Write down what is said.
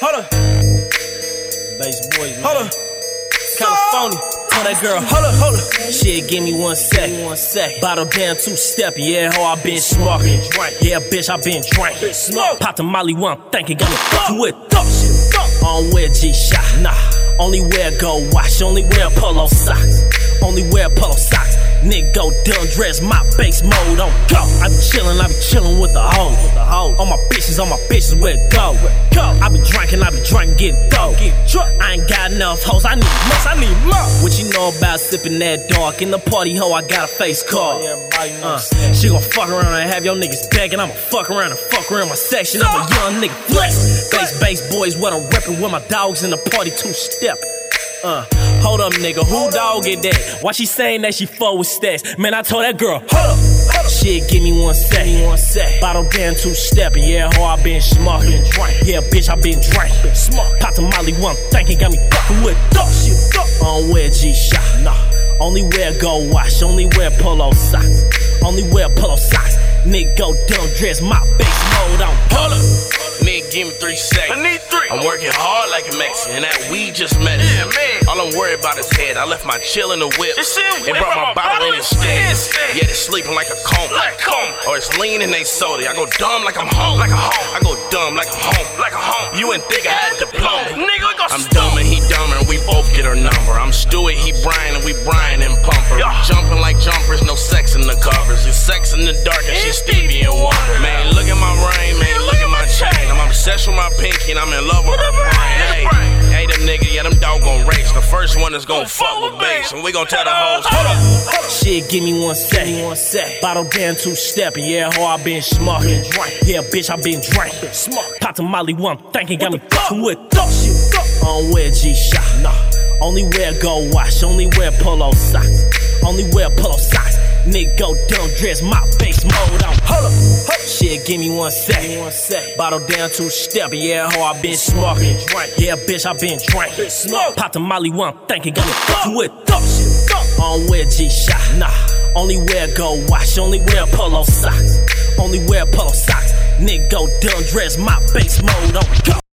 Hold up. Base boys, man. Hold up. California. Tell that girl, hold up, hold up. Shit, give me one sec. One sec. Bottle down, two step. Yeah, ho, I been smoking. Yeah, bitch, I been drinking. Smoke. Pop the Molly one, thinking got me fucking with thoughts. On wear G-Shock, nah. Only wear gold watch, only wear polo socks. Only wear polo socks. Nigga go dumb dress, my base mode on go. I be chillin', I be chillin' with the hoes. All my bitches, all my bitches where it go. go. Enough hoes, I need more, I need more. What you know about sippin' that dark? In the party hoe, I got a face card. Uh, she gon' fuck around and have your niggas begging. I'ma fuck around and fuck around my section. I'm a young nigga flex. Base, Baseboys, what I'm reppin' with my dogs in the party two step. Uh, hold up, nigga, who dog it that? Why she saying that she fuck with Stackz? Man, I told that girl, hold up. Shit, give me one sec. One sec. Bottle down, two stepping. Yeah, ho, I been smoking. Yeah, bitch, I been drinking. Smoke. Pop the Molly one, thinking got me fucking with thoughts. On wear G-Shock. Nah. Only wear gold watch. Only wear polo socks. Only wear polo socks. Nigga go dumb dress, my base mode on. Hold up. Nigga, give me three seconds. I need three. I'm working hard like a Mexican. That weed just met. Yeah, man. All I'm worried about is head. I left my chill in the whip. Just chill, and brought my my bottle in bottle instead. Yeah, it's sleeping like a coma. Like a coma. Or it's lean and they soda. I go dumb like I'm home. Like a home. I go dumb like I'm home. Like a home. You ain't think I had a diploma. Nigga, we gon' I'm dumb and he dumber, and we both get our number. I'm Stewart, he Brian, and we Brian and Pumper. We Yeah. jumping like jumpers, no sex in the covers. It's sex in the dark, and she's Stevie and Wonder. Man, look at my ring, man, look at my chain. I'm obsessed with my pinky, and I'm in love with her brain. Hey, hey, them niggas, yeah, them dog gon' race. The first one is gon' fuck with bass, and we gon' tell the hoes, hold up. Shit, give me one sec. One sec. Bottle down, two stepping. Yeah, ho, I been smoking. Yeah, bitch, I been drinking. Smoke. Pop the Molly one, thinking got me fucking with thoughts. On wear G-Shock. Nah. Only wear gold watch. Only wear polo socks. Only wear polo socks. Nigga go dumb dress, my base mode on. Hold up. Shit, give me one sec. One sec. Bottle down, two stepping. Yeah, ho, I been smoking. Yeah, bitch, I been drinking. Pop the Molly one, thinking got me fucking with thoughts. On Only wear gold watch. Only wear polo socks. Only wear polo socks. Nigga go dumb dress, my base mode on. Go.